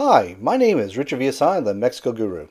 Hi, my name is Richard Villasana, the Mexico Guru.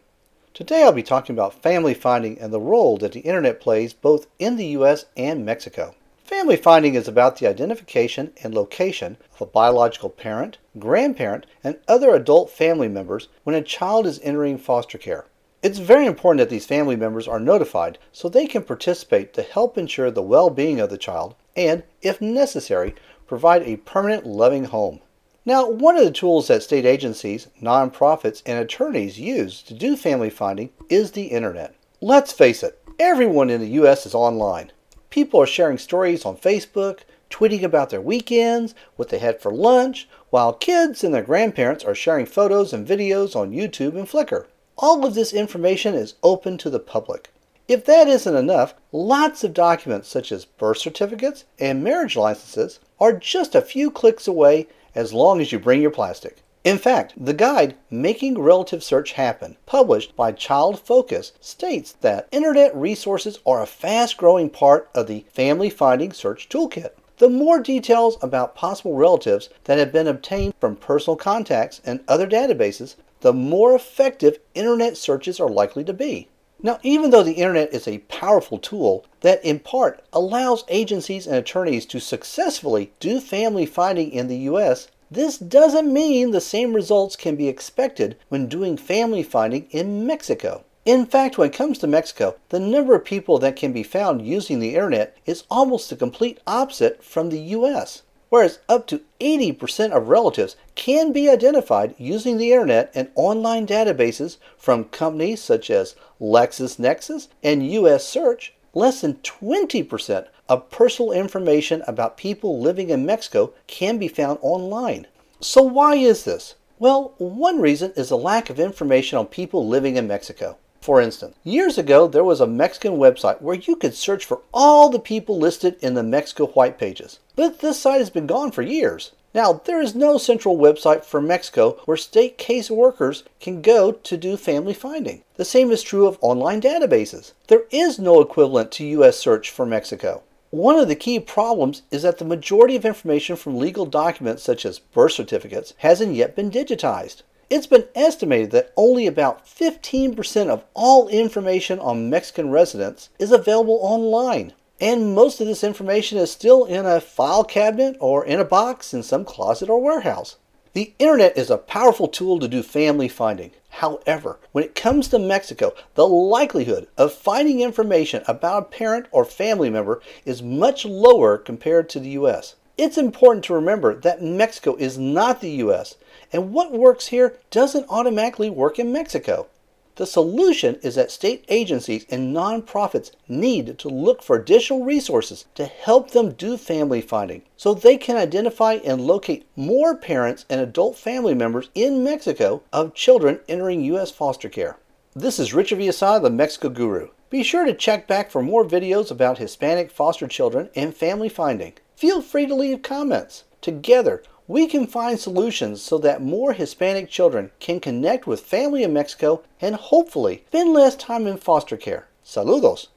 Today I'll be talking about family finding and the role that the internet plays both in the US and Mexico. Family finding is about the identification and location of a biological parent, grandparent, and other adult family members when a child is entering foster care. It's very important that these family members are notified so they can participate to help ensure the well being of the child and, if necessary, provide a permanent loving home. Now, one of the tools that state agencies, nonprofits, and attorneys use to do family finding is the internet. Let's face it, everyone in the U.S. is online. People are sharing stories on Facebook, tweeting about their weekends, what they had for lunch, while kids and their grandparents are sharing photos and videos on YouTube and Flickr. All of this information is open to the public. If that isn't enough, lots of documents such as birth certificates and marriage licenses are just a few clicks away as long as you bring your plastic. In fact, the guide Making Relative Search Happen, published by Child Focus, states that internet resources are a fast growing part of the Family Finding Search Toolkit. The more details about possible relatives that have been obtained from personal contacts and other databases, the more effective internet searches are likely to be. Now, even though the internet is a powerful tool that in part allows agencies and attorneys to successfully do family finding in the U.S., this doesn't mean the same results can be expected when doing family finding in Mexico. In fact, when it comes to Mexico, the number of people that can be found using the internet is almost the complete opposite from the US whereas up to 80% of relatives can be identified using the internet and online databases from companies such as LexisNexis and US Search. Less than 20% of personal information about people living in Mexico can be found online. So, why is this? Well, one reason is the lack of information on people living in Mexico. For instance, years ago there was a Mexican website where you could search for all the people listed in the Mexico White Pages. But this site has been gone for years. Now, there is no central website for Mexico where state case workers can go to do family finding. The same is true of online databases. There is no equivalent to US search for Mexico. One of the key problems is that the majority of information from legal documents such as birth certificates hasn't yet been digitized. It's been estimated that only about 15% of all information on Mexican residents is available online. And most of this information is still in a file cabinet or in a box in some closet or warehouse. The internet is a powerful tool to do family finding. However, when it comes to Mexico, the likelihood of finding information about a parent or family member is much lower compared to the US. It's important to remember that Mexico is not the US, and what works here doesn't automatically work in Mexico. The solution is that state agencies and nonprofits need to look for additional resources to help them do family finding so they can identify and locate more parents and adult family members in Mexico of children entering U.S. foster care. This is Richard Villasana, the Mexico Guru. Be sure to check back for more videos about Hispanic foster children and family finding. Feel free to leave comments. Together, we can find solutions so that more Hispanic children can connect with family in Mexico and hopefully spend less time in foster care. Saludos!